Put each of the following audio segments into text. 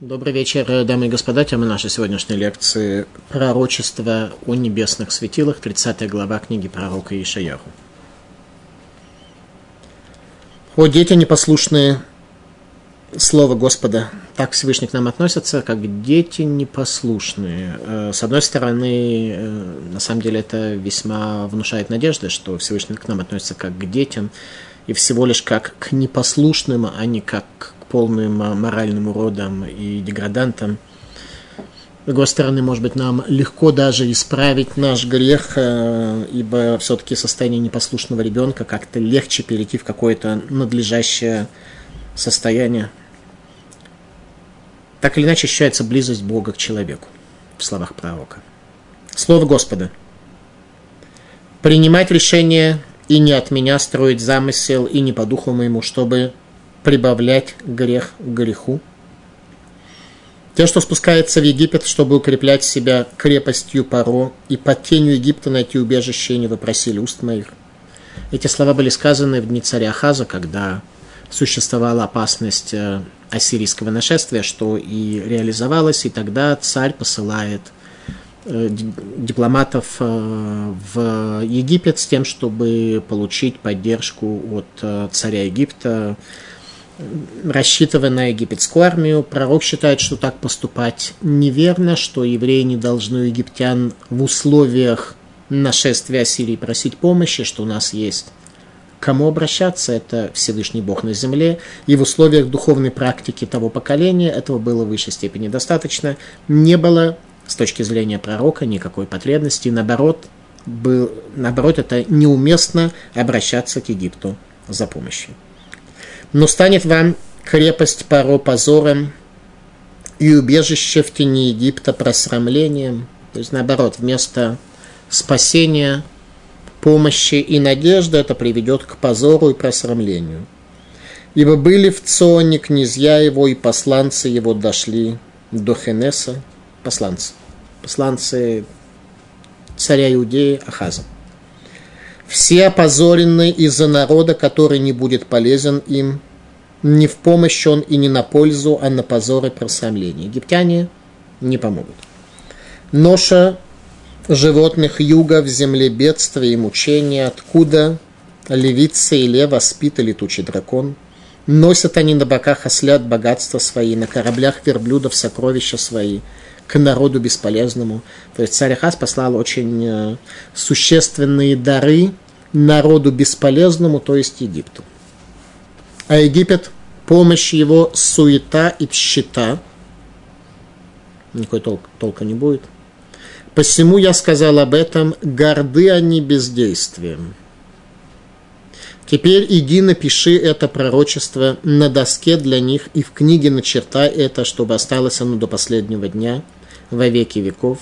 Добрый вечер, дамы и господа. Тема нашей сегодняшней лекции – пророчество о небесных светилах, 30 глава книги пророка Ишаяху. О дети непослушные, слово Господа. Так Всевышний к нам относится, как дети непослушные. Э, с одной стороны, э, на самом деле это весьма внушает надежды, что Всевышний к нам относится как к детям, и всего лишь как к непослушным, а не как полным моральным уродом и деградантом. С другой стороны, может быть, нам легко даже исправить наш грех, э, ибо все-таки состояние непослушного ребенка как-то легче перейти в какое-то надлежащее состояние. Так или иначе ощущается близость Бога к человеку, в словах пророка. Слово Господа. Принимать решение и не от меня строить замысел, и не по духу моему, чтобы прибавлять грех к греху. Те, что спускается в Египет, чтобы укреплять себя крепостью Паро, и под тенью Египта найти убежище, не вопросили уст моих. Эти слова были сказаны в дни царя Ахаза, когда существовала опасность э, ассирийского нашествия, что и реализовалось, и тогда царь посылает э, дипломатов э, в Египет с тем, чтобы получить поддержку от царя Египта рассчитывая на египетскую армию, пророк считает, что так поступать неверно, что евреи не должны у египтян в условиях нашествия Ассирии просить помощи, что у нас есть кому обращаться, это Всевышний Бог на земле, и в условиях духовной практики того поколения этого было в высшей степени достаточно. Не было с точки зрения пророка никакой потребности, наоборот, был, наоборот, это неуместно обращаться к Египту за помощью но станет вам крепость Паро позором и убежище в тени Египта просрамлением. То есть, наоборот, вместо спасения, помощи и надежды это приведет к позору и просрамлению. Ибо были в Ционе князья его и посланцы его дошли до Хенеса, посланцы, посланцы царя Иудеи Ахаза все опозорены из-за народа, который не будет полезен им, не в помощь он и не на пользу, а на позор и просрамление. Египтяне не помогут. Ноша животных юга в земле бедствия и мучения, откуда левица и лев воспит летучий дракон. Носят они на боках ослят богатства свои, на кораблях верблюдов сокровища свои – к народу бесполезному. То есть царь Ахаз послал очень э, существенные дары народу бесполезному, то есть Египту. А Египет, помощь его суета и тщета, никакой толк, толка не будет. Посему я сказал об этом, горды они бездействием. Теперь иди напиши это пророчество на доске для них и в книге начертай это, чтобы осталось оно до последнего дня – во веки веков.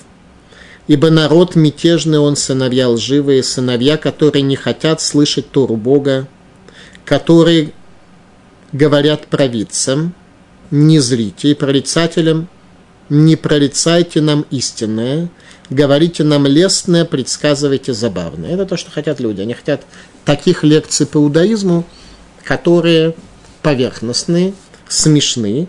Ибо народ мятежный он, сыновья лживые, сыновья, которые не хотят слышать Тору Бога, которые говорят провидцам, не зрите, и прорицателям, не прорицайте нам истинное, говорите нам лестное, предсказывайте забавное. Это то, что хотят люди. Они хотят таких лекций по иудаизму, которые поверхностные, смешные,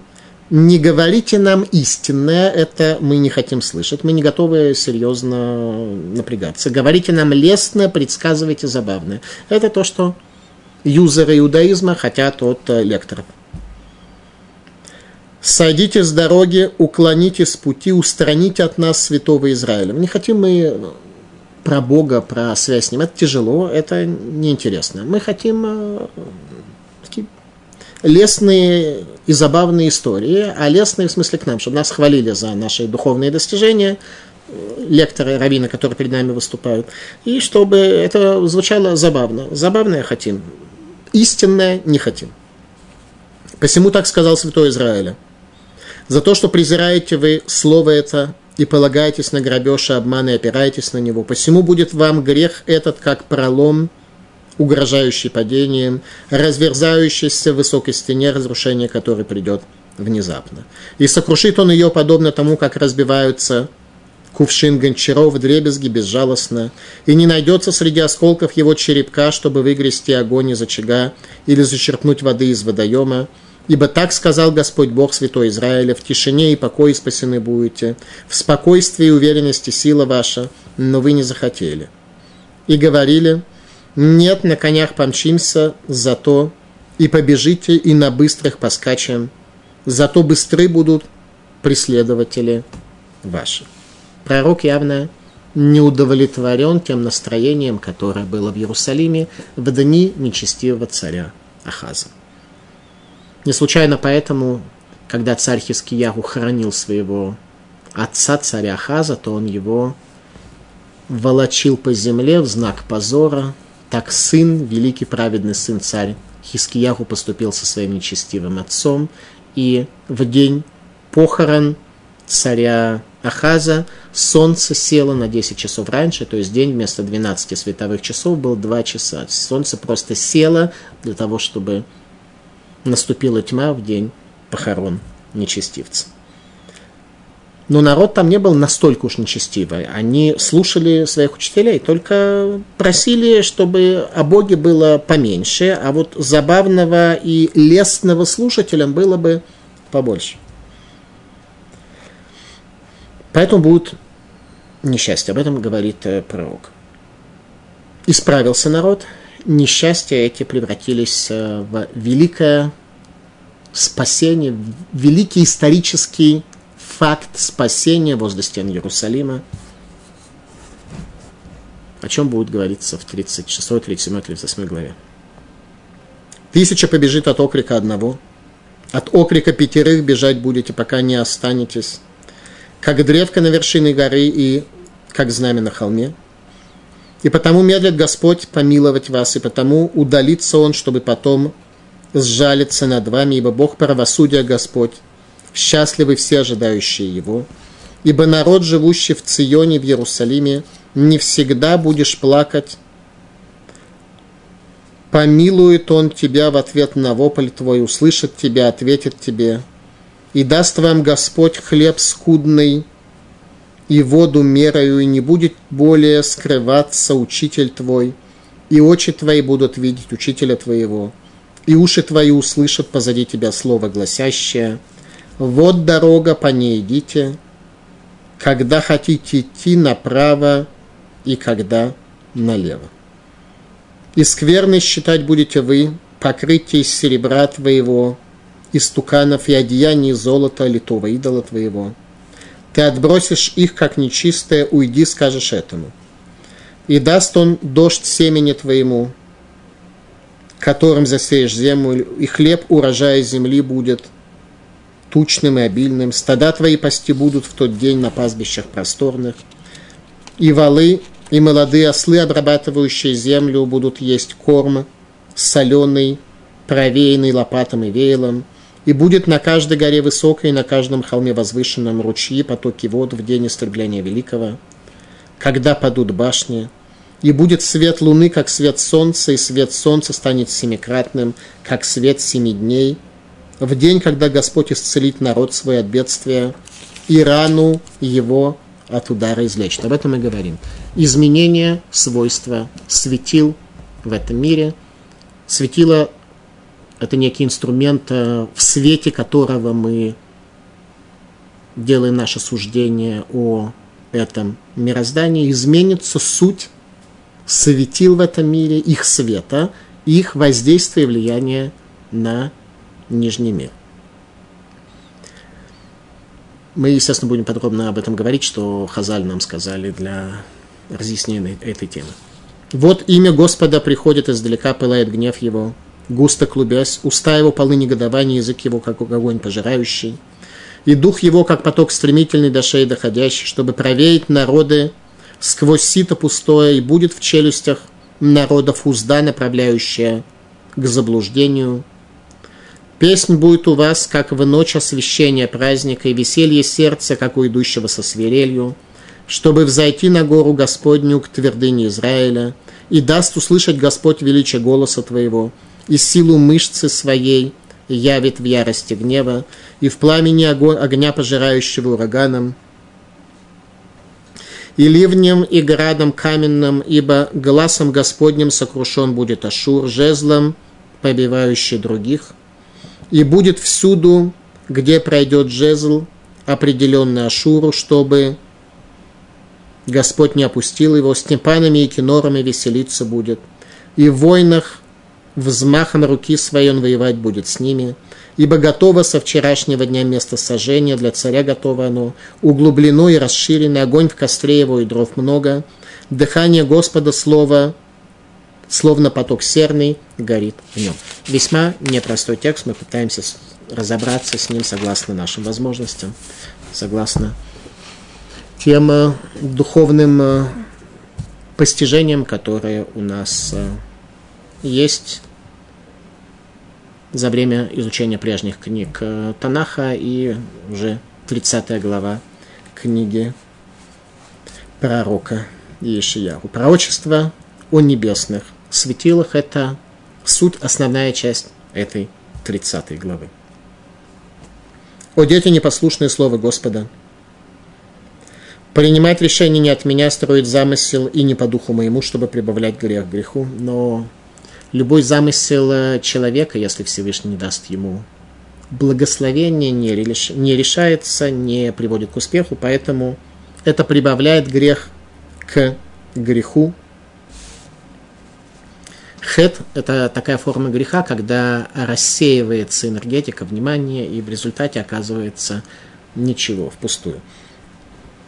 не говорите нам истинное, это мы не хотим слышать, мы не готовы серьезно напрягаться. Говорите нам лестное, предсказывайте забавное. Это то, что юзеры иудаизма хотят от э, лекторов. Сойдите с дороги, уклоните с пути, устраните от нас святого Израиля. Не хотим мы про Бога, про связь с Ним. Это тяжело, это неинтересно. Мы хотим э, лестные и забавные истории, а лестные в смысле к нам, чтобы нас хвалили за наши духовные достижения, лекторы, раввины, которые перед нами выступают, и чтобы это звучало забавно. Забавное хотим, истинное не хотим. Посему так сказал святой Израиля. За то, что презираете вы слово это и полагаетесь на грабеж и обман и опираетесь на него, посему будет вам грех этот, как пролом угрожающий падением, разверзающийся в высокой стене, разрушение которой придет внезапно. И сокрушит он ее подобно тому, как разбиваются кувшин гончаров дребезги безжалостно, и не найдется среди осколков его черепка, чтобы выгрести огонь из очага или зачерпнуть воды из водоема, Ибо так сказал Господь Бог Святой Израиля, в тишине и покое спасены будете, в спокойствии и уверенности сила ваша, но вы не захотели. И говорили, нет, на конях помчимся, зато и побежите, и на быстрых поскачем, зато быстры будут преследователи ваши. Пророк явно не удовлетворен тем настроением, которое было в Иерусалиме в дни нечестивого царя Ахаза. Не случайно поэтому, когда царь Хискиягу хоронил своего отца, царя Ахаза, то он его волочил по земле в знак позора. Так сын, великий праведный сын царь Хискиягу поступил со своим нечестивым отцом, и в день похорон царя Ахаза солнце село на 10 часов раньше, то есть день вместо 12 световых часов был 2 часа. Солнце просто село для того, чтобы наступила тьма в день похорон нечестивца. Но народ там не был настолько уж нечестивый. Они слушали своих учителей, только просили, чтобы о Боге было поменьше, а вот забавного и лестного слушателям было бы побольше. Поэтому будет несчастье. Об этом говорит э, пророк. Исправился народ, несчастья эти превратились э, в великое спасение, великий исторический факт спасения возле стен Иерусалима, о чем будет говориться в 36, 37, 38 главе. Тысяча побежит от окрика одного, от окрика пятерых бежать будете, пока не останетесь, как древко на вершине горы и как знамя на холме – и потому медлит Господь помиловать вас, и потому удалится Он, чтобы потом сжалиться над вами, ибо Бог правосудия Господь, счастливы все ожидающие Его. Ибо народ, живущий в Ционе, в Иерусалиме, не всегда будешь плакать, помилует Он тебя в ответ на вопль твой, услышит тебя, ответит тебе, и даст вам Господь хлеб скудный, и воду мерою, и не будет более скрываться учитель твой, и очи твои будут видеть учителя твоего, и уши твои услышат позади тебя слово гласящее, вот дорога, по ней идите, когда хотите идти направо и когда налево. И скверный считать будете вы, покрытие из серебра твоего, из туканов и одеяний золота литого идола твоего – ты отбросишь их, как нечистое, уйди, скажешь этому. И даст он дождь семени твоему, которым засеешь землю, и хлеб урожая земли будет тучным и обильным. Стада твои пасти будут в тот день на пастбищах просторных. И валы, и молодые ослы, обрабатывающие землю, будут есть корм соленый, провеянный лопатом и веялом – и будет на каждой горе высокой и на каждом холме возвышенном ручьи, потоки вод в день истребления великого, когда падут башни, и будет свет луны, как свет солнца, и свет солнца станет семикратным, как свет семи дней, в день, когда Господь исцелит народ свой от бедствия, и рану его от удара излечит. Об этом мы говорим. Изменение свойства светил в этом мире. Светило это некий инструмент, э, в свете которого мы делаем наше суждение о этом мироздании, изменится суть светил в этом мире, их света, их воздействие и влияние на нижний мир. Мы, естественно, будем подробно об этом говорить, что Хазаль нам сказали для разъяснения этой темы. Вот имя Господа приходит издалека, пылает гнев его, густо клубясь, уста его полны негодования, язык его, как огонь пожирающий, и дух его, как поток стремительный до шеи доходящий, чтобы провеять народы сквозь сито пустое, и будет в челюстях народов узда, направляющая к заблуждению. Песнь будет у вас, как в ночь освящения праздника, и веселье сердца, как у идущего со свирелью, чтобы взойти на гору Господню к твердыне Израиля, и даст услышать Господь величие голоса твоего, и силу мышцы своей явит в ярости гнева, и в пламени огня, пожирающего ураганом, и ливнем, и градом каменным, ибо глазом Господним сокрушен будет Ашур, жезлом, побивающий других. И будет всюду, где пройдет жезл, определенный Ашуру, чтобы Господь не опустил его, с непанами и кинорами веселиться будет. И в войнах взмахом руки своей он воевать будет с ними. Ибо готово со вчерашнего дня место сожжения, для царя готово оно, углублено и расширено, огонь в костре его и дров много, дыхание Господа слова, словно поток серный, горит в нем. Весьма непростой текст, мы пытаемся разобраться с ним согласно нашим возможностям, согласно тем э, духовным э, постижениям, которые у нас э, есть за время изучения прежних книг Танаха и уже 30 глава книги пророка Иешияру. Пророчество о небесных светилах – это суть, основная часть этой 30 главы. О дети, непослушные слова Господа – Принимать решение не от меня, строить замысел и не по духу моему, чтобы прибавлять грех греху. Но любой замысел э, человека, если Всевышний не даст ему благословение, не, реш... не решается, не приводит к успеху, поэтому это прибавляет грех к греху. Хет – это такая форма греха, когда рассеивается энергетика, внимание, и в результате оказывается ничего, впустую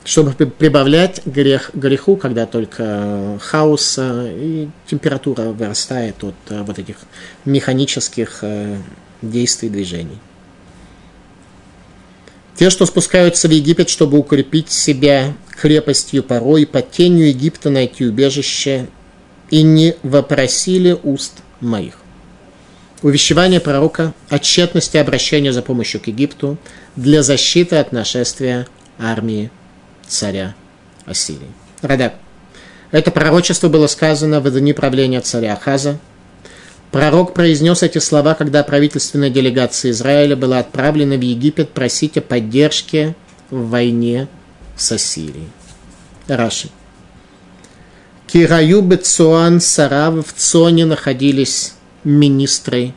чтобы прибавлять грех греху, когда только хаос и температура вырастает от э, вот этих механических э, действий, движений. Те, что спускаются в Египет, чтобы укрепить себя крепостью порой, под тенью Египта найти убежище, и не вопросили уст моих. Увещевание пророка о тщетности обращения за помощью к Египту для защиты от нашествия армии царя Ассирии. Радак. Это пророчество было сказано в дни правления царя Ахаза. Пророк произнес эти слова, когда правительственная делегация Израиля была отправлена в Египет просить о поддержке в войне с Ассирией. Раши. Кираю Бецуан Сарав в Цоне находились министры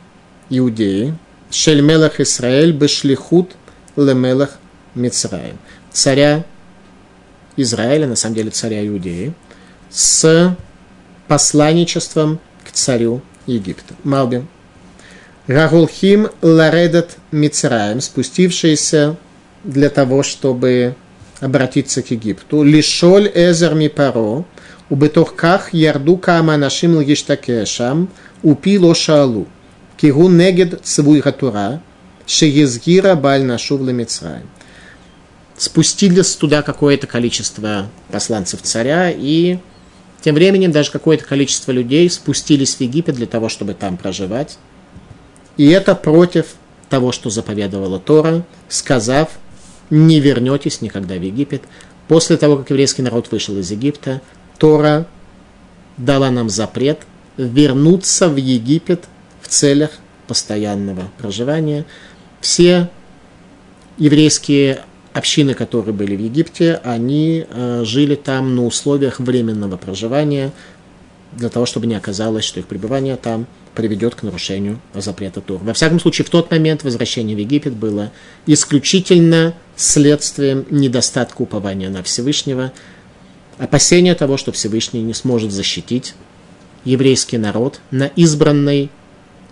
Иудеи. Шельмелах Исраэль Бешлихут Лемелах Мицраем. Царя Израиля, на самом деле царя Иудеи, с посланничеством к царю Египта. Малбим. Рагулхим Ларедат Мицраем, спустившиеся для того, чтобы обратиться к Египту. Лишоль Эзер Мипаро, убытохках ярду кама нашим лгиштакешам, упи лошалу. Кигу негед цвуй гатура, шеезгира баль нашув Мицраем спустились туда какое-то количество посланцев царя, и тем временем даже какое-то количество людей спустились в Египет для того, чтобы там проживать. И это против того, что заповедовала Тора, сказав, не вернетесь никогда в Египет. После того, как еврейский народ вышел из Египта, Тора дала нам запрет вернуться в Египет в целях постоянного проживания. Все еврейские общины, которые были в Египте, они э, жили там на условиях временного проживания, для того, чтобы не оказалось, что их пребывание там приведет к нарушению запрета Тур. Во всяком случае, в тот момент возвращение в Египет было исключительно следствием недостатка упования на Всевышнего, опасения того, что Всевышний не сможет защитить еврейский народ на избранной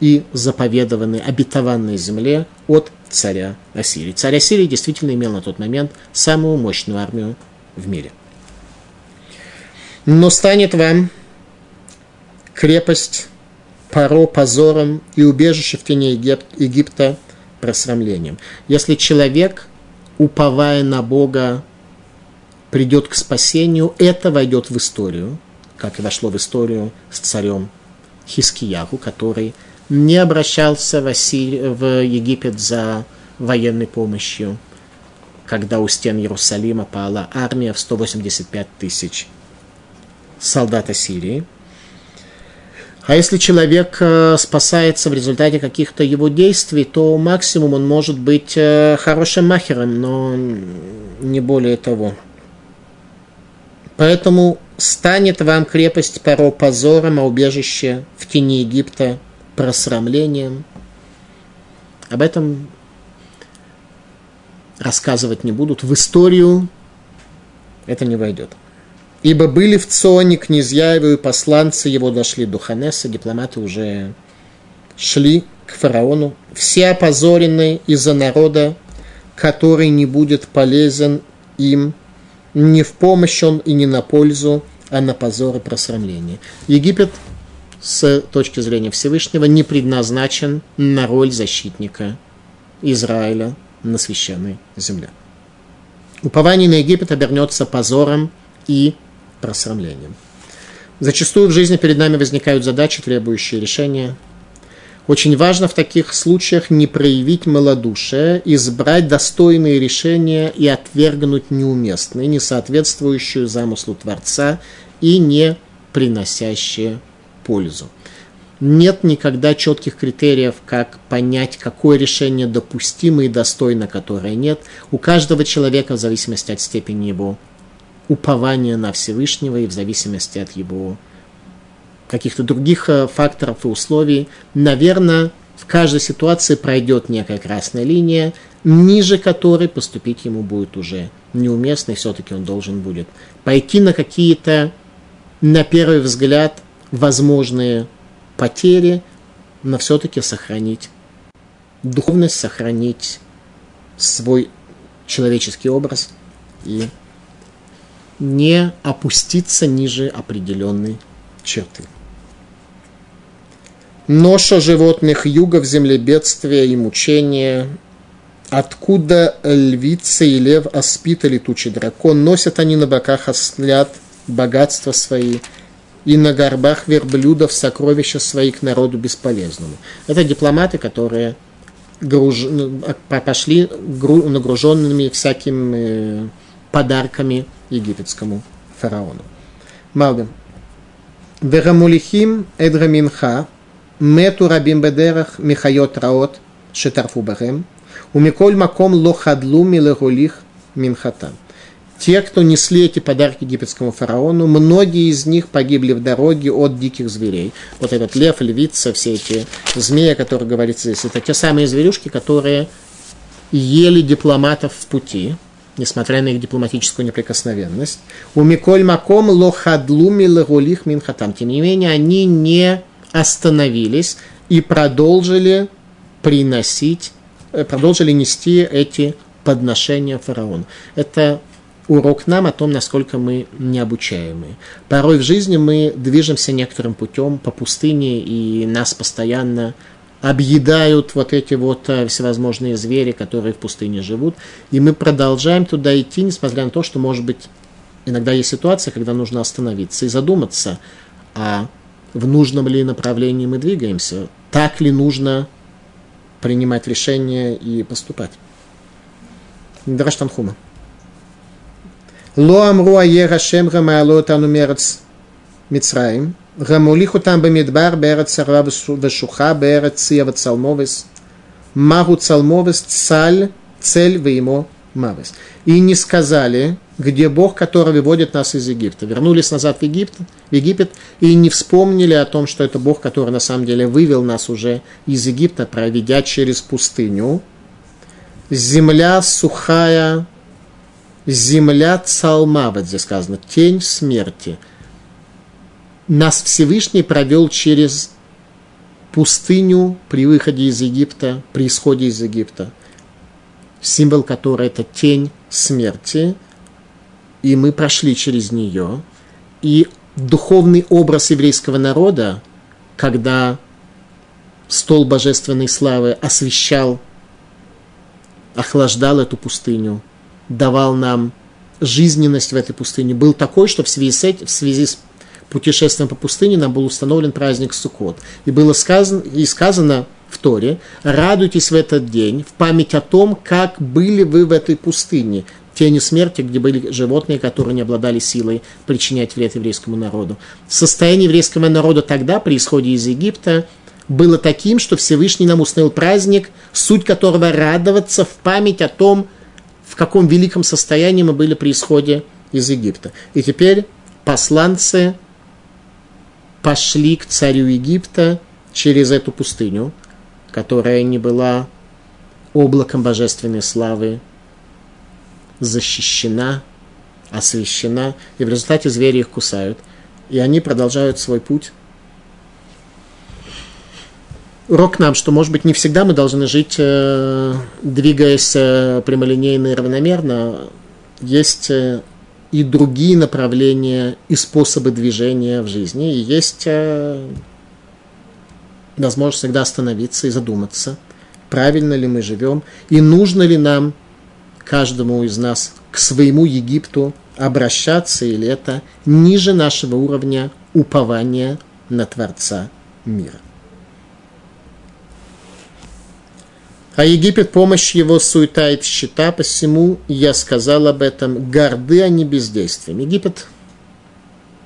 и заповедованной, обетованной земле от царя Ассирии. Царь Ассирии действительно имел на тот момент самую мощную армию в мире. Но станет вам крепость Паро позором и убежище в тени Египта просрамлением. Если человек, уповая на Бога, придет к спасению, это войдет в историю, как и вошло в историю с царем Хискияху, который не обращался в, Ассир... в Египет за военной помощью, когда у стен Иерусалима пала армия в 185 тысяч солдат Ассирии. А если человек э, спасается в результате каких-то его действий, то максимум он может быть э, хорошим махером, но не более того. Поэтому станет вам крепость Паро позором, а убежище в тени Египта просрамлением. Об этом рассказывать не будут. В историю это не войдет. Ибо были в Ционе князья его и посланцы его дошли до Ханеса, дипломаты уже шли к фараону, все опозорены из-за народа, который не будет полезен им не в помощь он и не на пользу, а на позор и просрамление. Египет с точки зрения Всевышнего не предназначен на роль защитника Израиля на священной земле. Упование на Египет обернется позором и просрамлением. Зачастую в жизни перед нами возникают задачи, требующие решения. Очень важно в таких случаях не проявить малодушие, избрать достойные решения и отвергнуть неуместные, не соответствующую замыслу Творца и не приносящие пользу. Нет никогда четких критериев, как понять, какое решение допустимо и достойно, которое нет. У каждого человека, в зависимости от степени его упования на Всевышнего и в зависимости от его каких-то других э, факторов и условий, наверное, в каждой ситуации пройдет некая красная линия, ниже которой поступить ему будет уже неуместно, и все-таки он должен будет пойти на какие-то, на первый взгляд, возможные потери, но все-таки сохранить духовность, сохранить свой человеческий образ и не опуститься ниже определенной черты. Ноша животных юга в земле бедствия и мучения, откуда львица и лев, аспит и летучий дракон, носят они на боках ослят богатства свои, и на горбах верблюдов сокровища свои к народу бесполезному. Это дипломаты, которые груж... Ну, а, пошли гру... нагруженными всякими э, подарками египетскому фараону. Малдем. Верамулихим эдраминха мету рабим бедерах михайот раот шетарфу барем, умиколь маком лохадлу милегулих минхатам. Те, кто несли эти подарки египетскому фараону, многие из них погибли в дороге от диких зверей. Вот этот лев, львица, все эти змеи, о которых говорится здесь, это те самые зверюшки, которые ели дипломатов в пути, несмотря на их дипломатическую неприкосновенность. У Миколь Маком лохадлуми лагулих минхатам. Тем не менее, они не остановились и продолжили приносить, э, продолжили нести эти подношения фараону. Это урок нам о том, насколько мы необучаемые. Порой в жизни мы движемся некоторым путем по пустыне, и нас постоянно объедают вот эти вот э, всевозможные звери, которые в пустыне живут, и мы продолжаем туда идти, несмотря на то, что, может быть, иногда есть ситуация, когда нужно остановиться и задуматься, а в нужном ли направлении мы двигаемся, так ли нужно принимать решения и поступать. Драштанхума. Ло амру аера шем гамаало тану мерец Мицраим, гамулиху там бамидбар берец сарва вешуха берец сия вацалмовес, магу цалмовес цаль цель в ему мавес. И не сказали, где Бог, который выводит нас из Египта. Вернулись назад в Египет, в Египет и не вспомнили о том, что это Бог, который на самом деле вывел нас уже из Египта, проведя через пустыню. Земля сухая, земля цалма, здесь сказано, тень смерти. Нас Всевышний провел через пустыню при выходе из Египта, при исходе из Египта. Символ которой это тень смерти – и мы прошли через нее, и духовный образ еврейского народа, когда стол божественной славы освещал, охлаждал эту пустыню, давал нам жизненность в этой пустыне, был такой, что в связи с, этим, в связи с путешествием по пустыне нам был установлен праздник Суккот. И было сказано, и сказано в Торе, радуйтесь в этот день в память о том, как были вы в этой пустыне, тени смерти, где были животные, которые не обладали силой причинять вред еврейскому народу. Состояние еврейского народа тогда, при исходе из Египта, было таким, что Всевышний нам установил праздник, суть которого радоваться в память о том, в каком великом состоянии мы были при исходе из Египта. И теперь посланцы пошли к царю Египта через эту пустыню, которая не была облаком божественной славы защищена, освящена, и в результате звери их кусают. И они продолжают свой путь. Урок нам, что, может быть, не всегда мы должны жить, э, двигаясь э, прямолинейно и равномерно. Есть э, и другие направления и способы движения в жизни. И есть возможность всегда остановиться и задуматься, правильно ли мы живем, и нужно ли нам каждому из нас к своему Египту обращаться, или это ниже нашего уровня упования на Творца мира. А Египет, помощь его, суета и счета, посему я сказал об этом, горды они бездействием. Египет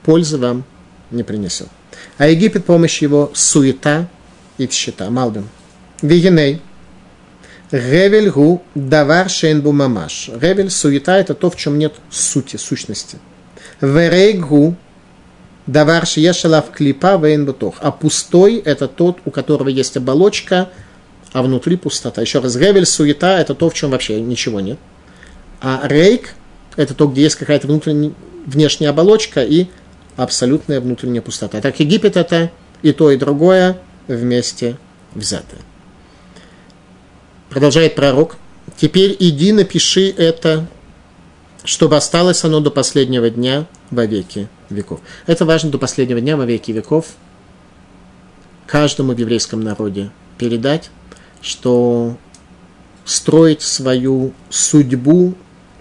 пользы вам не принесет. А Египет, помощь его, суета и счета. Малбим. Вигеней. Ревель гу давар шейнбу мамаш. Ревель, суета, это то, в чем нет сути, сущности. Верейг гу давар шиешалав клипа вейн бутох. А пустой – это тот, у которого есть оболочка – а внутри пустота. Еще раз, ревель, суета – это то, в чем вообще ничего нет. А рейк – это то, где есть какая-то внутренняя, внешняя оболочка и абсолютная внутренняя пустота. Так Египет – это и то, и другое вместе взятое. Продолжает пророк. Теперь иди, напиши это, чтобы осталось оно до последнего дня во веки веков. Это важно до последнего дня во веки веков каждому в еврейском народе передать, что строить свою судьбу,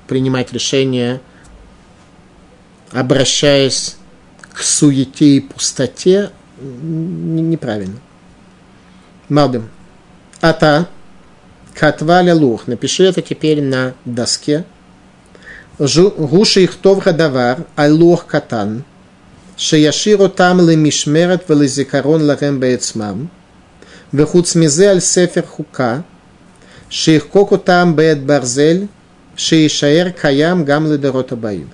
принимать решения, обращаясь к суете и пустоте, неправильно. Малбим. Ата, катваля лух. Напиши это теперь на доске. Гуши их тов гадавар, аллух катан. Шияширу там лемишмерет велизикарон ларем бейцмам. וחוץ מזה על ספר חוקה, שיחקוק אותם בעת ברזל, שיישאר קיים גם לדורות הבאים.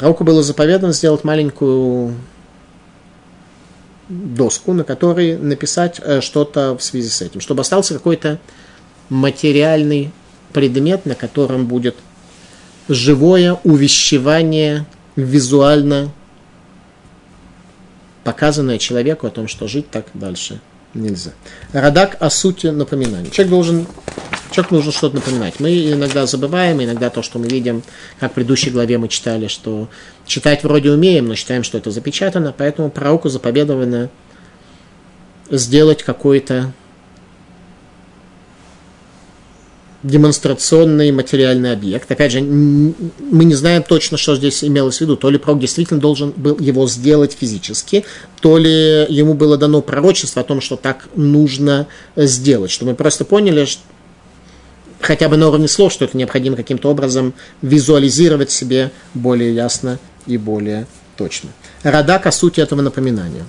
Пророку было заповедано сделать маленькую доску, на которой написать что-то в связи с этим, чтобы остался какой-то материальный предмет, на котором будет живое увещевание визуально показанное человеку о том, что жить так дальше нельзя. Радак о сути напоминания. Человек должен, человек нужно что-то напоминать. Мы иногда забываем, иногда то, что мы видим, как в предыдущей главе мы читали, что читать вроде умеем, но считаем, что это запечатано, поэтому пророку заповедовано сделать какой-то демонстрационный материальный объект. Опять же, мы не знаем точно, что здесь имелось в виду. То ли пророк действительно должен был его сделать физически, то ли ему было дано пророчество о том, что так нужно сделать. Что мы просто поняли, что хотя бы на уровне слов, что это необходимо каким-то образом визуализировать себе более ясно и более точно. Радак о сути этого напоминания.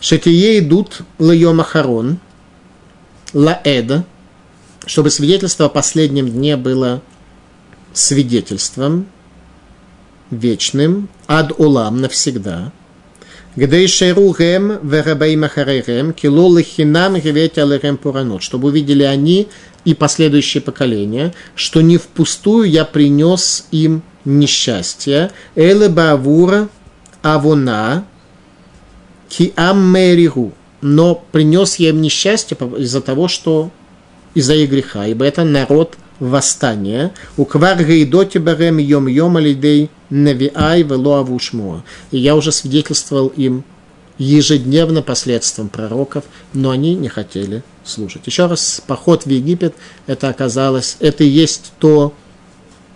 Шетие идут лайомахарон, лаэда, чтобы свидетельство о последнем дне было свидетельством вечным, ад улам навсегда. Где шерухем верабей махарейхем, кило лихинам геветь алерем пуранот, чтобы увидели они и последующие поколения, что не впустую я принес им несчастье, эле бавура авона ки аммериху, но принес я им несчастье из-за того, что из-за их греха, ибо это народ восстания. У квар гейдоти барем йом йом алидей навиай вело авушмуа. И я уже свидетельствовал им ежедневно последствиям пророков, но они не хотели слушать. Еще раз, поход в Египет, это оказалось, это и есть то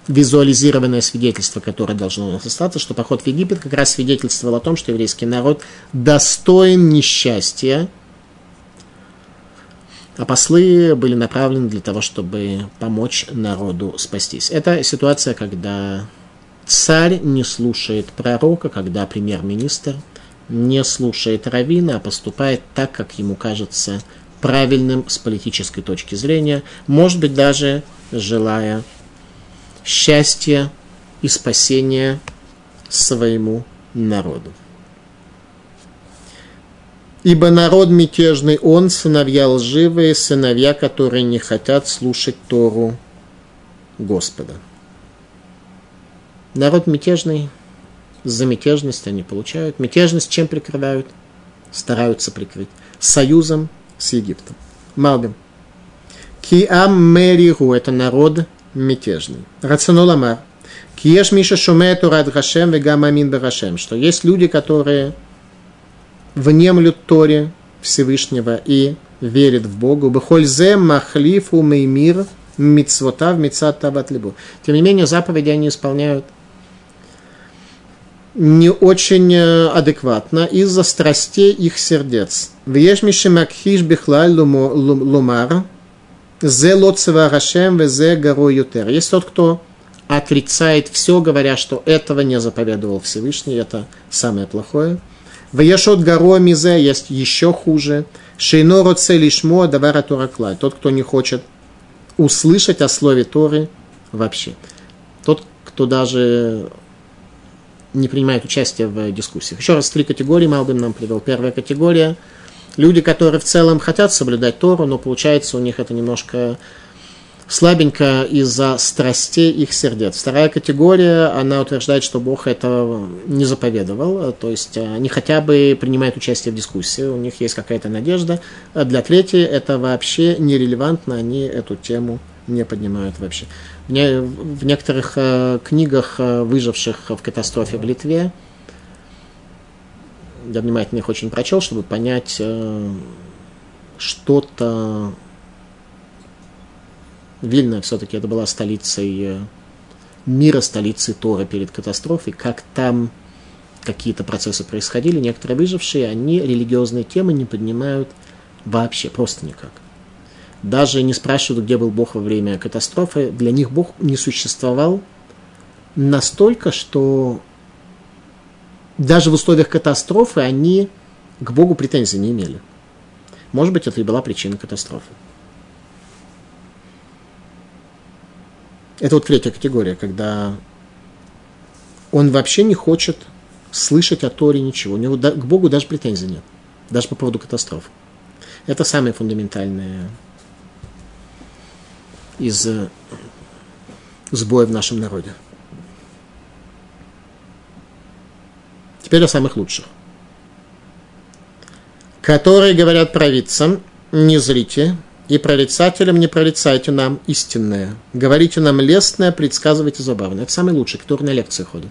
визуализированное свидетельство, которое должно у нас остаться, что поход в Египет как раз свидетельствовал о том, что еврейский народ достоин несчастья, а послы были направлены для того, чтобы помочь народу спастись. Это ситуация, когда царь не слушает пророка, когда премьер-министр не слушает равина, а поступает так, как ему кажется правильным с политической точки зрения, может быть, даже желая счастья и спасения своему народу. Ибо народ мятежный он, сыновья лживые, сыновья, которые не хотят слушать Тору Господа. Народ мятежный, за мятежность они получают. Мятежность чем прикрывают? Стараются прикрыть. Союзом с Египтом. Малбим. Киам Меригу – это народ мятежный. Рационоламар. Киеш Миша Шумет Урад Гашем Вегам Амин Барашем. Что есть люди, которые внемлют Торе Всевышнего и верят в Бога. Бехользе Махлифу Меймир Мицвотав Мицат Тават Либу. Тем не менее, заповеди они исполняют не очень э, адекватно из-за страстей их сердец. Вешмиши Макхиш Бихлай Лумар Зе Лоцева Рашем Везе Гаро Ютер. Есть тот, кто отрицает все, говоря, что этого не заповедовал Всевышний, это самое плохое. В Ешот Гаро Мизе есть еще хуже. Шейно Роце Лишмо Давара Тораклай. Тот, кто не хочет услышать о слове Торы вообще. Тот, кто даже не принимает участие в дискуссиях. Еще раз, три категории Малбин нам привел. Первая категория – люди, которые в целом хотят соблюдать Тору, но получается у них это немножко слабенько из-за страстей их сердец. Вторая категория, она утверждает, что Бог это не заповедовал, то есть они хотя бы принимают участие в дискуссии, у них есть какая-то надежда. Для третьей это вообще нерелевантно, они эту тему не поднимают вообще. В некоторых э, книгах, э, выживших в катастрофе в Литве, я внимательно их очень прочел, чтобы понять э, что-то. Вильна все-таки это была столицей мира, столицей Тора перед катастрофой, как там какие-то процессы происходили, некоторые выжившие, они религиозные темы не поднимают вообще, просто никак даже не спрашивают, где был Бог во время катастрофы. Для них Бог не существовал настолько, что даже в условиях катастрофы они к Богу претензий не имели. Может быть, это и была причина катастрофы. Это вот третья категория, когда он вообще не хочет слышать о Торе ничего. У него к Богу даже претензий нет. Даже по поводу катастрофы. Это самые фундаментальные из э, сбоя в нашем народе. Теперь о самых лучших. Которые говорят провидцам, не зрите, и прорицателям не прорицайте нам истинное. Говорите нам лестное, предсказывайте забавное. Это самый лучший, который на лекции ходит.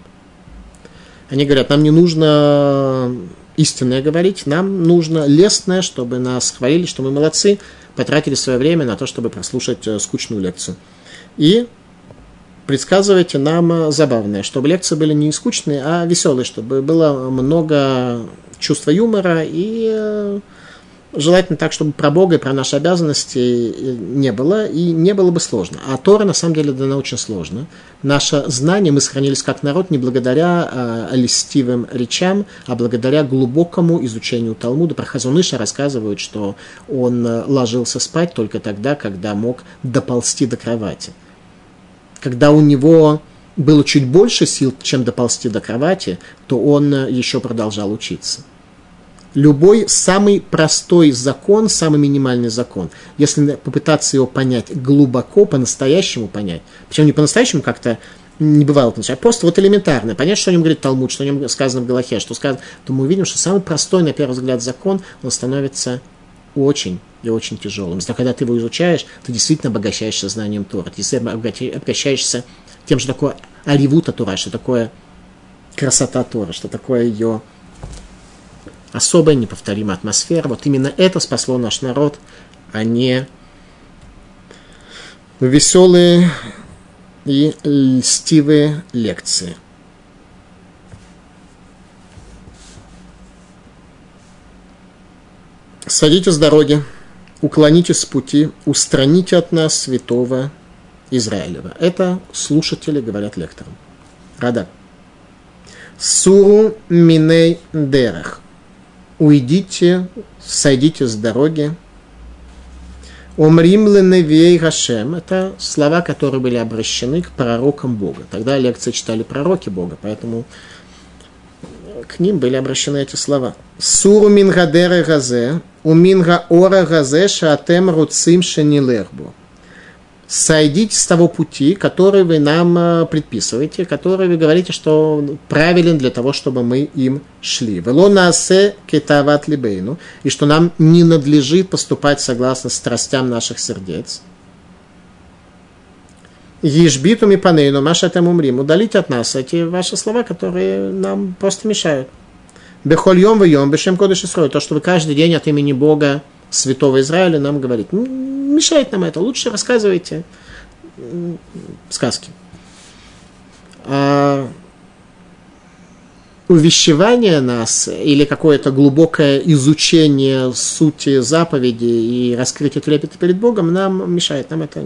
Они говорят, нам не нужно истинное говорить, нам нужно лестное, чтобы нас хвалили, что мы молодцы, потратили свое время на то, чтобы прослушать э, скучную лекцию. И предсказывайте нам э, забавное, чтобы лекции были не скучные, а веселые, чтобы было много чувства юмора и э, желательно так, чтобы про Бога и про наши обязанности не было, и не было бы сложно. А Тора, на самом деле, дана очень сложно. Наше знание мы сохранились как народ не благодаря э, листивым речам, а благодаря глубокому изучению Талмуда. Про Хазуныша рассказывают, что он э, ложился спать только тогда, когда мог доползти до кровати. Когда у него было чуть больше сил, чем доползти до кровати, то он э, еще продолжал учиться любой самый простой закон, самый минимальный закон, если попытаться его понять глубоко, по-настоящему понять, причем не по-настоящему как-то не бывало а просто вот элементарно, понять, что о нем говорит Талмуд, что о нем сказано в Галахе, что сказано, то мы увидим, что самый простой, на первый взгляд, закон, он становится очень и очень тяжелым. Но когда ты его изучаешь, ты действительно обогащаешься знанием Тора, ты обогащаешься тем, что такое аривута Тора, что такое красота Тора, что такое ее особая неповторимая атмосфера. Вот именно это спасло наш народ, а не веселые и льстивые лекции. Садите с дороги, уклонитесь с пути, устраните от нас святого Израилева. Это слушатели говорят лекторам. Рада. Суру миней дерах уйдите, сойдите с дороги. Омрим леневей Гашем – это слова, которые были обращены к пророкам Бога. Тогда лекции читали пророки Бога, поэтому к ним были обращены эти слова. Суру мингадеры газе, у минга ора газе шаатем руцим шенилербу. Сойдите с того пути, который вы нам э, предписываете, который вы говорите, что правилен для того, чтобы мы им шли. Велонасе кетават либейну, и что нам не надлежит поступать согласно страстям наших сердец. Ежбитум и панейну, маша тем умрим. Удалите от нас эти ваши слова, которые нам просто мешают. Бехольем в бешем кодыш То, что вы каждый день от имени Бога святого Израиля нам говорит, мешает нам это, лучше рассказывайте сказки. А увещевание нас или какое-то глубокое изучение сути заповеди и раскрытие трепета перед Богом нам мешает, нам это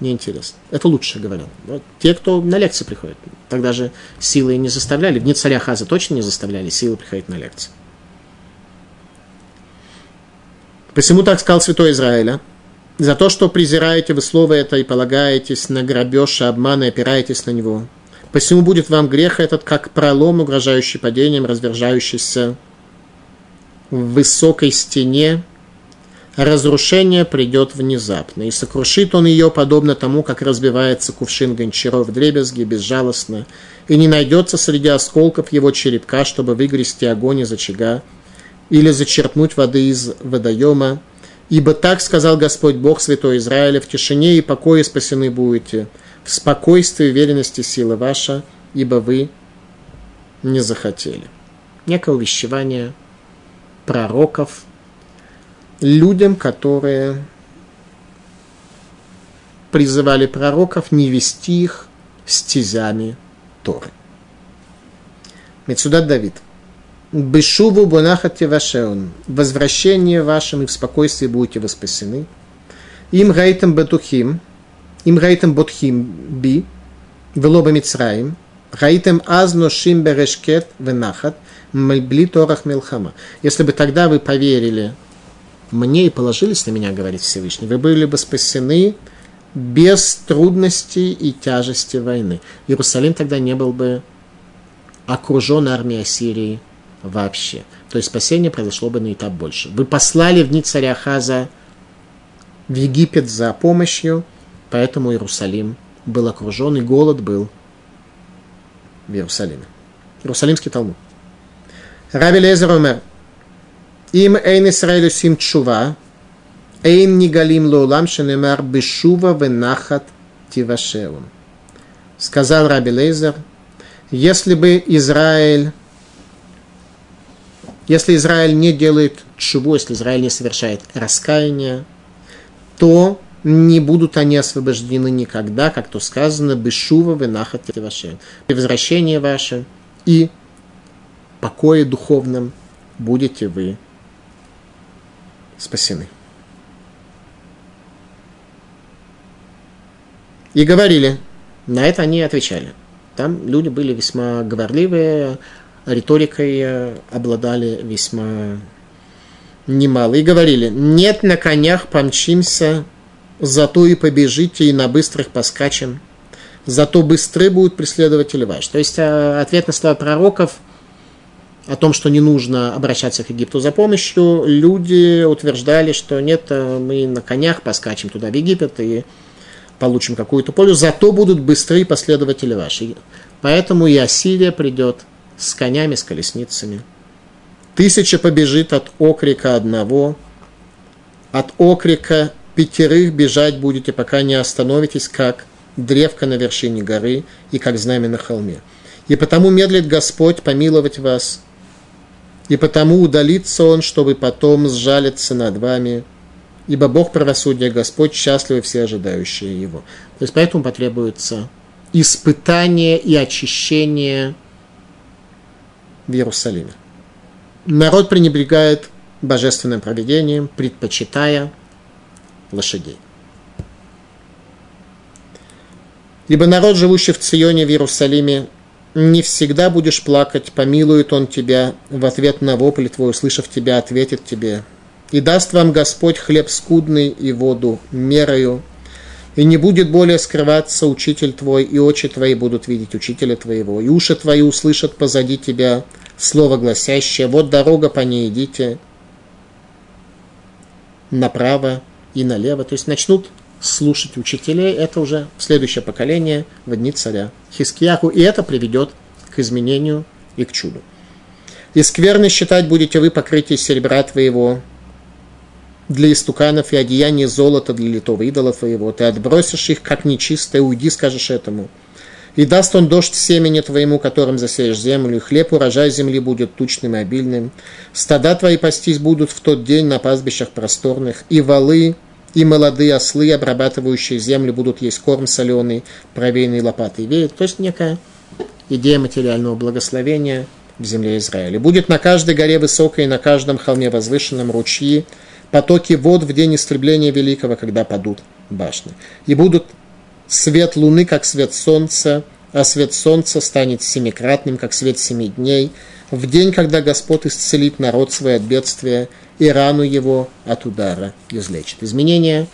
неинтересно. Это лучше, говорят. Вот те, кто на лекции приходят, тогда же силы не заставляли, в царя Хаза точно не заставляли, силы приходить на лекции. Посему так сказал святой Израиля, за то, что презираете вы слово это и полагаетесь на грабеж и обман и опираетесь на него. Посему будет вам грех этот, как пролом, угрожающий падением, развержающийся в высокой стене, разрушение придет внезапно, и сокрушит он ее, подобно тому, как разбивается кувшин гончаров дребезги, безжалостно, и не найдется среди осколков его черепка, чтобы выгрести огонь из очага, или зачерпнуть воды из водоема, ибо так сказал Господь Бог Святой Израиля, в тишине и покое спасены будете, в спокойствии уверенности силы ваша, ибо вы не захотели. Некое увещевание пророков людям, которые призывали пророков не вести их стезями Торы. Мецудат Давид – Бешуву бонахате вашеон. Возвращение вашим и в спокойствии будете воспасены. Им гайтем бетухим. Им гайтем ботхим би. Велоба Мицраим. Гайтем азно шим берешкет венахат. Мельбли торах милхама. Если бы тогда вы поверили мне и положились на меня, говорит Всевышний, вы были бы спасены без трудностей и тяжести войны. Иерусалим тогда не был бы окружен армией Сирии вообще. То есть спасение произошло бы на этап больше. Вы послали в дни царя Хаза в Египет за помощью, поэтому Иерусалим был окружен, и голод был в Иерусалиме. Иерусалимский Талмуд. Раби Лезер умер. Им эйн Исраэлю сим чува, эйн нигалим лоулам шенемар бешува венахат тивашеун. Сказал Раби Лезер, если бы Израиль если Израиль не делает чего, если Израиль не совершает раскаяние, то не будут они освобождены никогда, как то сказано, бешува венахат ваше. При возвращении ваше и покое духовном будете вы спасены. И говорили, на это они отвечали. Там люди были весьма говорливые, риторикой э, обладали весьма немало. И говорили, нет на конях помчимся, зато и побежите, и на быстрых поскачем. Зато быстры будут преследователи ваши. То есть э, ответ на слова пророков о том, что не нужно обращаться к Египту за помощью, люди утверждали, что нет, э, мы на конях поскачем туда в Египет и получим какую-то пользу, зато будут быстрые последователи ваши. Поэтому и Ассирия придет – с конями, с колесницами. Тысяча побежит от окрика одного, от окрика пятерых бежать будете, пока не остановитесь, как древко на вершине горы и как знамя на холме. И потому медлит Господь помиловать вас, и потому удалится Он, чтобы потом сжалиться над вами, ибо Бог правосудия, Господь счастливы все ожидающие Его. То есть поэтому потребуется испытание и очищение в Иерусалиме. Народ пренебрегает божественным проведением, предпочитая лошадей. Ибо народ, живущий в Ционе, в Иерусалиме, не всегда будешь плакать, помилует он тебя, в ответ на вопль твой, услышав тебя, ответит тебе. И даст вам Господь хлеб скудный и воду мерою, и не будет более скрываться учитель твой, и очи твои будут видеть учителя твоего, и уши твои услышат позади тебя слово гласящее, вот дорога, по ней идите направо и налево. То есть начнут слушать учителей, это уже следующее поколение в дни царя Хискияху, и это приведет к изменению и к чуду. И скверно считать будете вы покрытие серебра твоего для истуканов и одеяние золота для литого идола твоего. Ты отбросишь их, как нечистое, уйди, скажешь этому. И даст он дождь семени твоему, которым засеешь землю, и хлеб урожай земли будет тучным и обильным. Стада твои пастись будут в тот день на пастбищах просторных, и валы, и молодые ослы, обрабатывающие землю, будут есть корм соленый, провеянный лопатой веет. То есть некая идея материального благословения в земле Израиля. Будет на каждой горе высокой и на каждом холме возвышенном ручьи, потоки вод в день истребления великого, когда падут башни. И будут свет луны, как свет солнца, а свет солнца станет семикратным, как свет семи дней, в день, когда Господь исцелит народ свой от бедствия и рану его от удара излечит. Изменение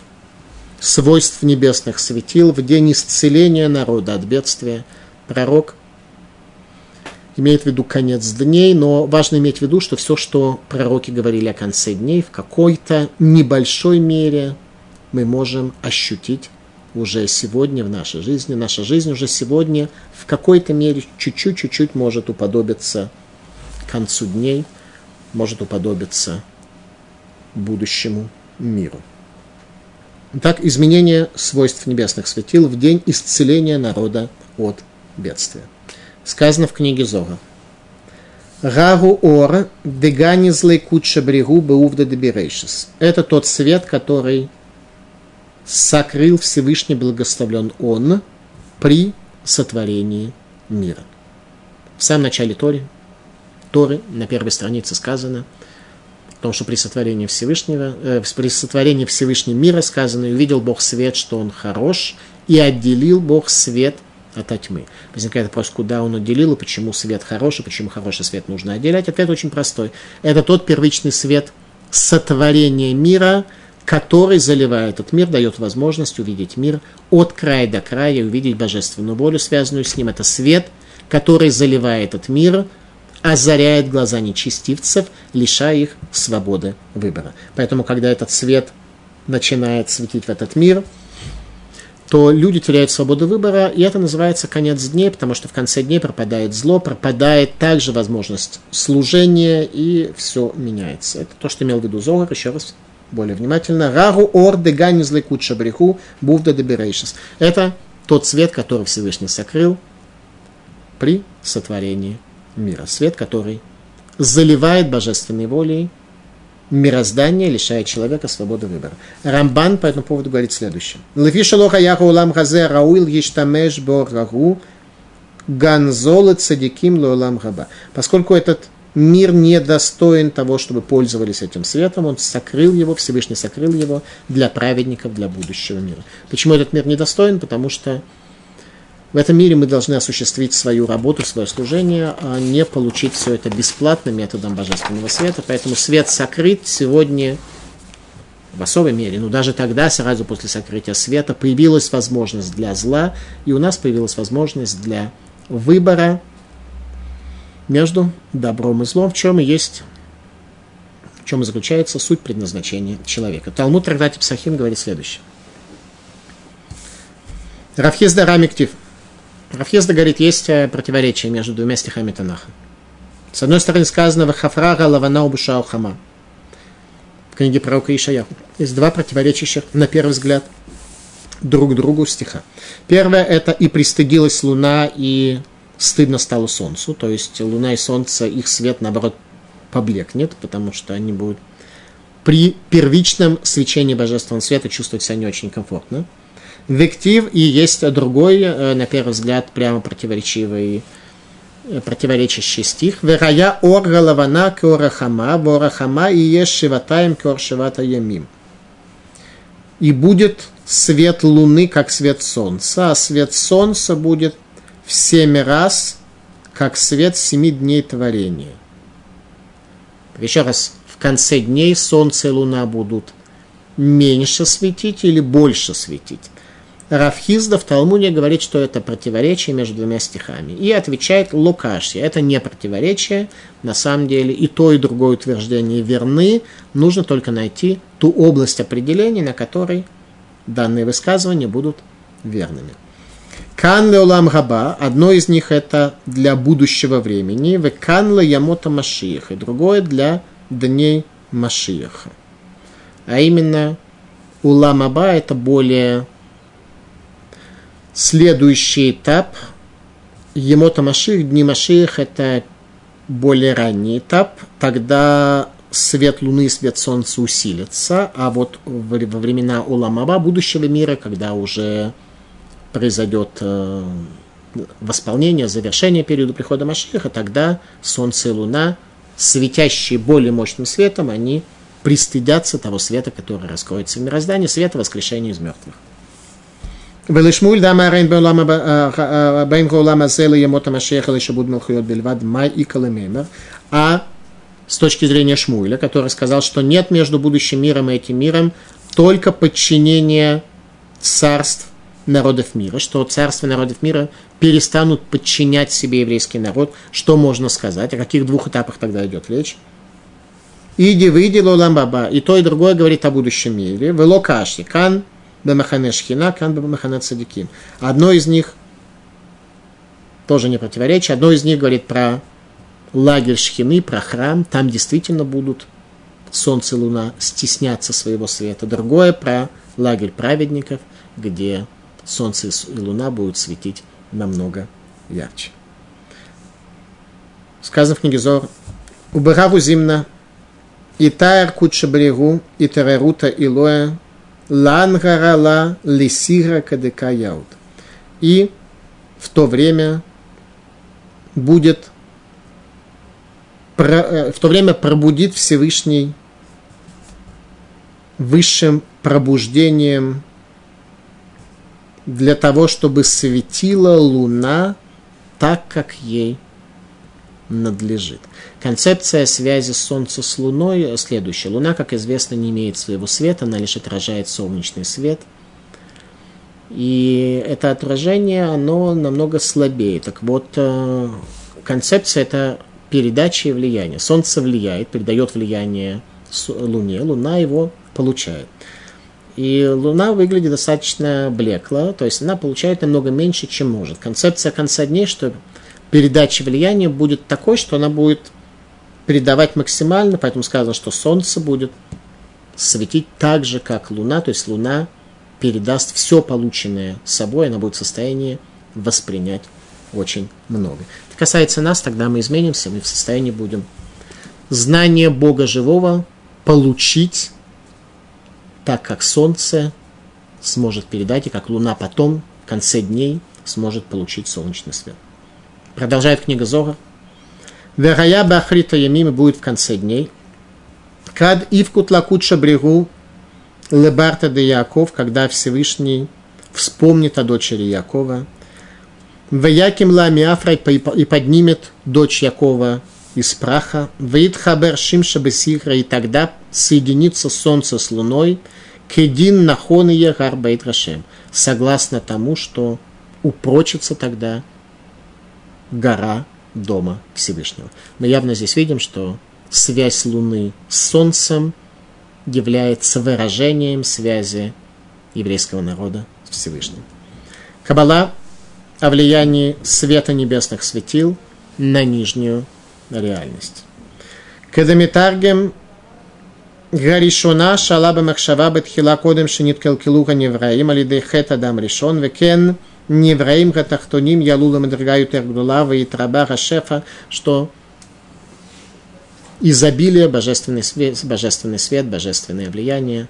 свойств небесных светил в день исцеления народа от бедствия. Пророк имеет в виду конец дней, но важно иметь в виду, что все, что пророки говорили о конце дней, в какой-то небольшой мере мы можем ощутить уже сегодня в нашей жизни. Наша жизнь уже сегодня в какой-то мере чуть-чуть-чуть может уподобиться концу дней, может уподобиться будущему миру. Так, изменение свойств небесных светил в день исцеления народа от бедствия. Сказано в книге Зора. Рагу ор деганизлей куча брегу беувда дебирейшис. Это тот свет, который сокрыл Всевышний благословлен Он при сотворении мира. В самом начале Тори, Торы на первой странице сказано о том, что при сотворении Всевышнего, э, при сотворении Всевышнего мира сказано, увидел Бог свет, что он хорош, и отделил Бог свет от тьмы. Возникает вопрос, куда он отделил, и почему свет хороший, почему хороший свет нужно отделять. Ответ очень простой. Это тот первичный свет сотворения мира – который заливает этот мир, дает возможность увидеть мир от края до края, увидеть божественную волю, связанную с ним. Это свет, который заливает этот мир, озаряет глаза нечестивцев, лишая их свободы выбора. Поэтому, когда этот свет начинает светить в этот мир, то люди теряют свободу выбора, и это называется конец дней, потому что в конце дней пропадает зло, пропадает также возможность служения, и все меняется. Это то, что имел в виду Зогар, еще раз более внимательно. Рагу ор дегани злекут шабриху бувда деберейшис. Это тот свет, который Всевышний сокрыл при сотворении мира. Свет, который заливает божественной волей мироздание, лишает человека свободы выбора. Рамбан по этому поводу говорит следующее. Лефиша лоха яху улам хазе рауил ештамеш бо рагу ганзолы цадиким лолам габа. Поскольку этот мир не достоин того, чтобы пользовались этим светом, он сокрыл его, Всевышний сокрыл его для праведников, для будущего мира. Почему этот мир недостоин? Потому что в этом мире мы должны осуществить свою работу, свое служение, а не получить все это бесплатно методом божественного света. Поэтому свет сокрыт сегодня в особой мере, но даже тогда, сразу после сокрытия света, появилась возможность для зла, и у нас появилась возможность для выбора между добром и злом, в чем и есть, в чем и заключается суть предназначения человека. Талмуд Трактате Псахим говорит следующее. Рафхезда Рамиктив. Рафхезда говорит, есть э, противоречие между двумя стихами Танаха. С одной стороны сказано «Вахафрага лавана убуша хама» в книге пророка Ишаяху. Есть два противоречащих, на первый взгляд, друг другу стиха. Первое – это «И пристыдилась луна, и стыдно стало Солнцу, то есть Луна и Солнце, их свет, наоборот, поблекнет, потому что они будут при первичном свечении божественного света чувствовать себя не очень комфортно. Вектив и есть другой, э, на первый взгляд, прямо противоречивый э, противоречащий стих. Верая ор галавана кеорахама, ворахама и еш шиватаем кеор шивата ямим. И будет свет луны, как свет солнца, а свет солнца будет в семь раз, как свет семи дней творения. Еще раз, в конце дней солнце и луна будут меньше светить или больше светить. Рафхизда в Талмуде говорит, что это противоречие между двумя стихами. И отвечает Лукаши. Это не противоречие. На самом деле и то, и другое утверждение верны. Нужно только найти ту область определения, на которой данные высказывания будут верными. Кан улам габа, одно из них это для будущего времени, в кан ямота машиях, и другое для дней Машиаха. А именно, улам аба это более следующий этап. Емота Машиах, дни Машиах это более ранний этап, тогда свет Луны и свет Солнца усилится, а вот во времена Уламаба будущего мира, когда уже произойдет э, восполнение, завершение периода прихода Машиха, тогда Солнце и Луна, светящие более мощным светом, они пристыдятся того света, который раскроется в мироздании, света воскрешения из мертвых. ולשמואל דם הריין בין העולם הזה לימות המשיח אלה שבוד מלכויות בלבד, מה איקה לממר, а с точки зрения Шмуэля, который сказал, что нет между будущим миром и этим миром только подчинение царств народов мира, что царства народов мира перестанут подчинять себе еврейский народ. Что можно сказать? О каких двух этапах тогда идет речь? Иди, выйди, лолам баба. И то, и другое говорит о будущем мире. Вело каши, кан, бемахане шхина, кан, бемахане цадиким. Одно из них тоже не противоречие. Одно из них говорит про лагерь Шхины, про храм, там действительно будут солнце и луна стесняться своего света. Другое про лагерь праведников, где солнце и луна будут светить намного ярче. Сказано в книге Зор, Убераву зимна, и тайр куча брегу, и тарерута илоя, лангарала лисира кадека яуд. И в то время будет Э, в то время пробудит Всевышний высшим пробуждением для того, чтобы светила луна так, как ей надлежит. Концепция связи Солнца с Луной следующая. Луна, как известно, не имеет своего света, она лишь отражает солнечный свет. И это отражение, оно намного слабее. Так вот, э, концепция это передачи влияния. Солнце влияет, передает влияние Луне, Луна его получает. И Луна выглядит достаточно блекло, то есть она получает намного меньше, чем может. Концепция конца дней, что передача влияния будет такой, что она будет передавать максимально, поэтому сказано, что Солнце будет светить так же, как Луна, то есть Луна передаст все полученное собой, она будет в состоянии воспринять очень много касается нас, тогда мы изменимся, мы в состоянии будем знание Бога живого получить так, как солнце сможет передать, и как луна потом, в конце дней, сможет получить солнечный свет. Продолжает книга Зора. Верая Бахрита Ямим будет в конце дней. Кад Ивкут Лакут брегу Лебарта де Яков, когда Всевышний вспомнит о дочери Якова – Ваяким лами Афрай и поднимет дочь Якова из праха. Ваид хабер шимша бесихра и тогда соединится солнце с луной. Кедин нахон и бейт рашем. Согласно тому, что упрочится тогда гора дома Всевышнего. Мы явно здесь видим, что связь Луны с Солнцем является выражением связи еврейского народа с Всевышним. Кабала о влиянии света небесных светил на нижнюю реальность. Кедамитаргем Гаришона шалаба махшава бетхила кодем шинит келкилуха невраим алидей хет адам решон векен невраим гатахтоним ялула мадргаю тергдулава и траба шефа, что изобилие, божественный свет, божественный свет, божественное влияние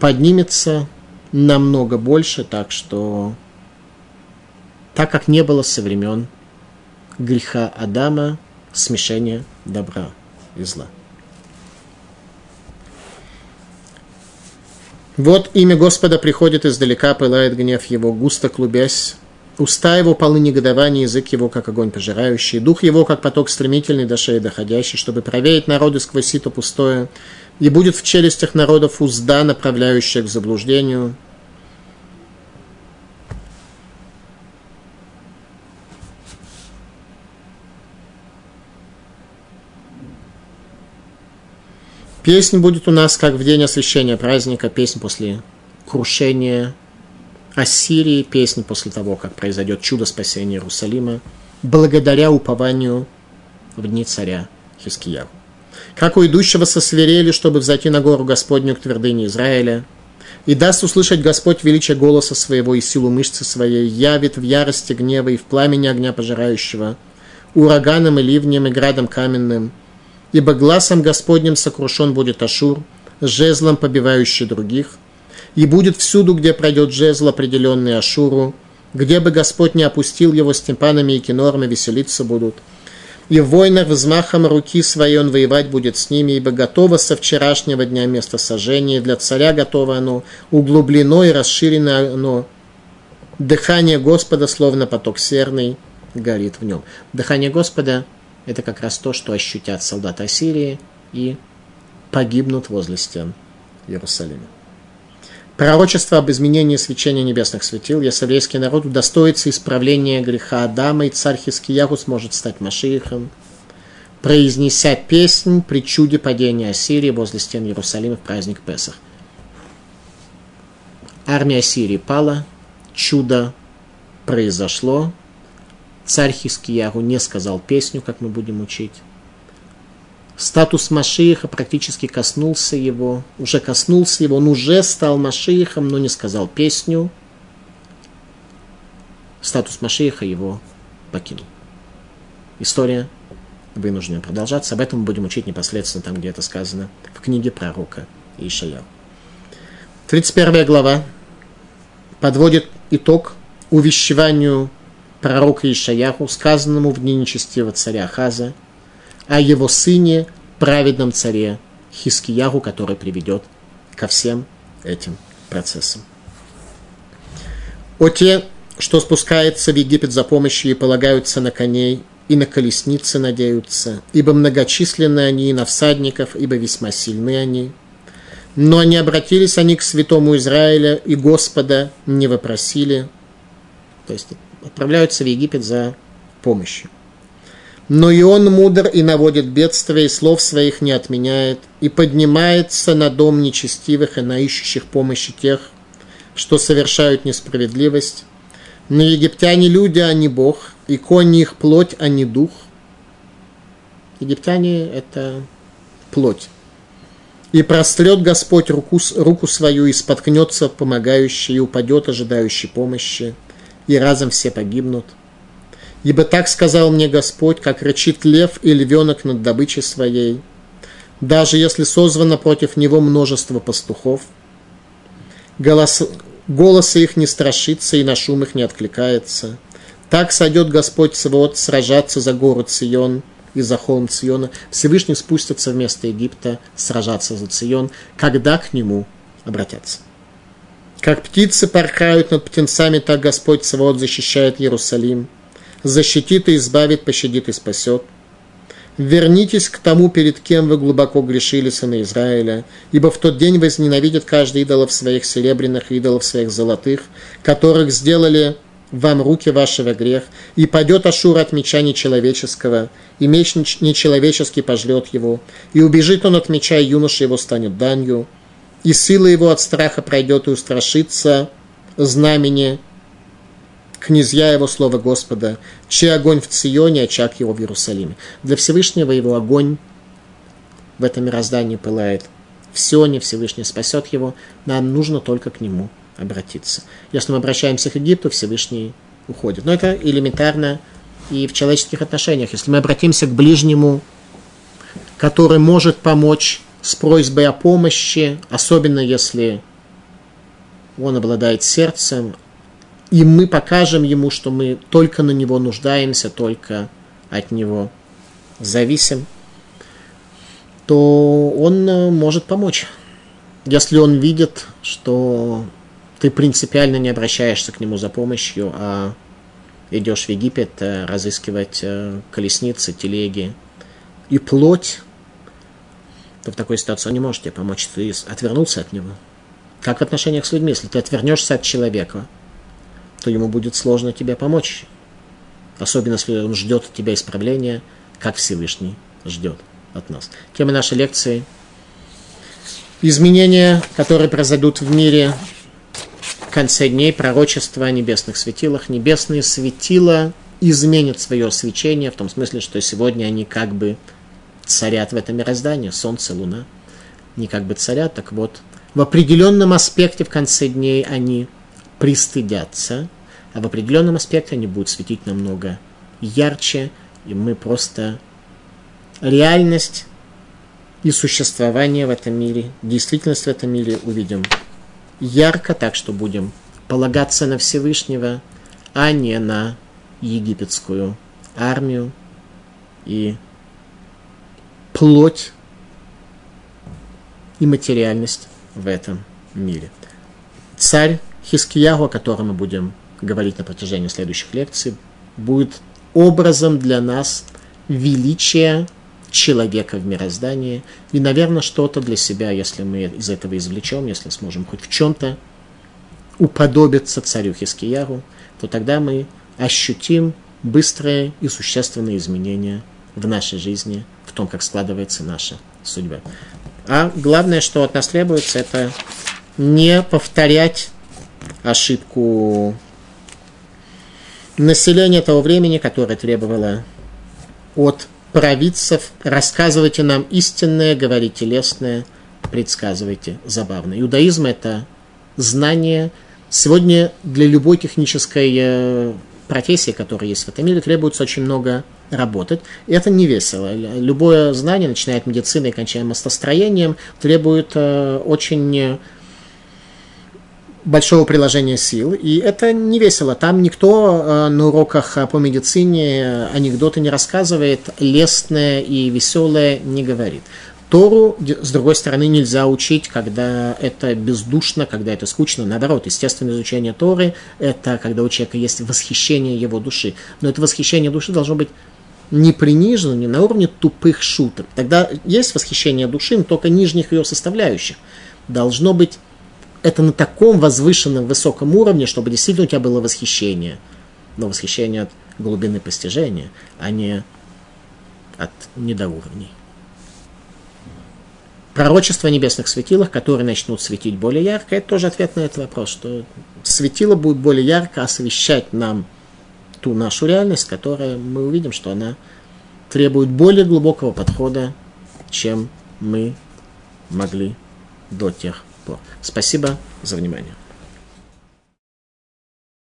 поднимется намного больше, так что так как не было со времен греха Адама смешения добра и зла. Вот имя Господа приходит издалека, пылает гнев его, густо клубясь. Уста его полны негодования, язык его, как огонь пожирающий, дух его, как поток стремительный до шеи доходящий, чтобы проверить народы сквозь сито пустое, и будет в челюстях народов узда, направляющая к заблуждению, Песнь будет у нас, как в день освящения праздника, песнь после крушения Ассирии, песнь после того, как произойдет чудо спасения Иерусалима, благодаря упованию в дни царя Хискияу. Как у идущего со свирели, чтобы взойти на гору Господню к твердыне Израиля, и даст услышать Господь величие голоса своего и силу мышцы своей, явит в ярости гнева и в пламени огня пожирающего, ураганом и ливнем и градом каменным, ибо глазом Господним сокрушен будет Ашур, жезлом побивающий других, и будет всюду, где пройдет жезл, определенный Ашуру, где бы Господь не опустил его с тимпанами и кинорами, веселиться будут – и в войнах взмахом руки своей он воевать будет с ними, ибо готово со вчерашнего дня место сожжения, для царя готово оно, углублено и расширено оно. Дыхание Господа, словно поток серный, горит в нем. Дыхание Господа – это как раз то, что ощутят солдаты Ассирии и погибнут возле стен Иерусалима. Пророчество об изменении свечения небесных светил, если еврейский народ удостоится исправления греха Адама, и царь Хискиягу сможет стать Машиихом, произнеся песнь при чуде падения Ассирии возле стен Иерусалима в праздник Песах. Армия Ассирии пала, чудо произошло, царь Хискиягу не сказал песню, как мы будем учить, Статус Машииха практически коснулся его, уже коснулся его, он уже стал Машиихом, но не сказал песню. Статус Машииха его покинул. История вынуждена продолжаться. Об этом мы будем учить непосредственно там, где это сказано, в книге пророка Ишаял. 31 глава подводит итог увещеванию пророка Ишаяху, сказанному в дни нечестивого царя Хаза – о его сыне, праведном царе Хискиягу, который приведет ко всем этим процессам. О те, что спускаются в Египет за помощью и полагаются на коней, и на колесницы надеются, ибо многочисленны они и на всадников, ибо весьма сильны они. Но не обратились они к святому Израиля и Господа не вопросили, то есть отправляются в Египет за помощью. Но и он мудр и наводит бедствия, и слов своих не отменяет, и поднимается на дом нечестивых и на ищущих помощи тех, что совершают несправедливость. Но египтяне люди, а не Бог, и кони их плоть, а не дух. Египтяне – это плоть. И прострет Господь руку, руку свою, и споткнется помогающий, и упадет ожидающий помощи, и разом все погибнут – Ибо так сказал мне Господь, как рычит лев и львенок над добычей своей, даже если созвано против него множество пастухов. Голос, голоса их не страшится и на шум их не откликается. Так сойдет Господь свод сражаться за город Сион и за холм Сиона. Всевышний спустится вместо Египта сражаться за Сион, когда к нему обратятся. Как птицы порхают над птенцами, так Господь свод защищает Иерусалим – защитит и избавит, пощадит и спасет. Вернитесь к тому, перед кем вы глубоко грешили, сыны Израиля, ибо в тот день возненавидит каждый идолов своих серебряных, идолов своих золотых, которых сделали вам руки вашего грех, и падет Ашур от меча нечеловеческого, и меч нечеловеческий пожлет его, и убежит он от меча, и юноша его станет данью, и сила его от страха пройдет и устрашится знамени князья его слова Господа, чей огонь в Ционе, очаг его в Иерусалиме. Для Всевышнего его огонь в этом мироздании пылает. В Сионе Всевышний спасет его, нам нужно только к нему обратиться. Если мы обращаемся к Египту, Всевышний уходит. Но это элементарно и в человеческих отношениях. Если мы обратимся к ближнему, который может помочь с просьбой о помощи, особенно если он обладает сердцем, и мы покажем ему, что мы только на него нуждаемся, только от него зависим, то он э, может помочь. Если он видит, что ты принципиально не обращаешься к нему за помощью, а идешь в Египет э, разыскивать э, колесницы, телеги и плоть, то в такой ситуации он не может тебе помочь. Ты отвернулся от него. Как в отношениях с людьми, если ты отвернешься от человека – то ему будет сложно тебе помочь. Особенно, если он ждет от тебя исправления, как Всевышний ждет от нас. Тема нашей лекции изменения, которые произойдут в мире в конце дней, пророчества о небесных светилах. Небесные светила изменят свое свечение, в том смысле, что сегодня они как бы царят в этом мироздании, солнце, луна, не как бы царят, так вот, в определенном аспекте в конце дней они пристыдятся, а в определенном аспекте они будут светить намного ярче, и мы просто реальность и существование в этом мире, действительность в этом мире увидим ярко, так что будем полагаться на Всевышнего, а не на египетскую армию и плоть и материальность в этом мире. Царь Хискиягу, о котором мы будем говорить на протяжении следующих лекций, будет образом для нас величия человека в мироздании. И, наверное, что-то для себя, если мы из этого извлечем, если сможем хоть в чем-то уподобиться царю Хискиягу, то тогда мы ощутим быстрые и существенные изменения в нашей жизни, том, как складывается наша судьба. А главное, что от нас требуется, это не повторять ошибку населения того времени, которое требовало от провидцев, рассказывайте нам истинное, говорите лестное, предсказывайте забавное. Иудаизм – это знание. Сегодня для любой технической э, профессии, которая есть в этом мире, требуется очень много работать. И это не весело. Любое знание, начиная от медицины и кончая мостостроением, требует э, очень большого приложения сил, и это не весело. Там никто э, на уроках по медицине анекдоты не рассказывает, лестное и веселое не говорит. Тору, с другой стороны, нельзя учить, когда это бездушно, когда это скучно. Наоборот, естественное изучение Торы – это когда у человека есть восхищение его души. Но это восхищение души должно быть не принижено, не на уровне тупых шуток. Тогда есть восхищение души, но только нижних ее составляющих. Должно быть это на таком возвышенном, высоком уровне, чтобы действительно у тебя было восхищение. Но восхищение от глубины постижения, а не от недоуровней. Пророчество о небесных светилах, которые начнут светить более ярко, это тоже ответ на этот вопрос, что светило будет более ярко освещать нам ту нашу реальность, которая мы увидим, что она требует более глубокого подхода, чем мы могли до тех пор. Спасибо за внимание.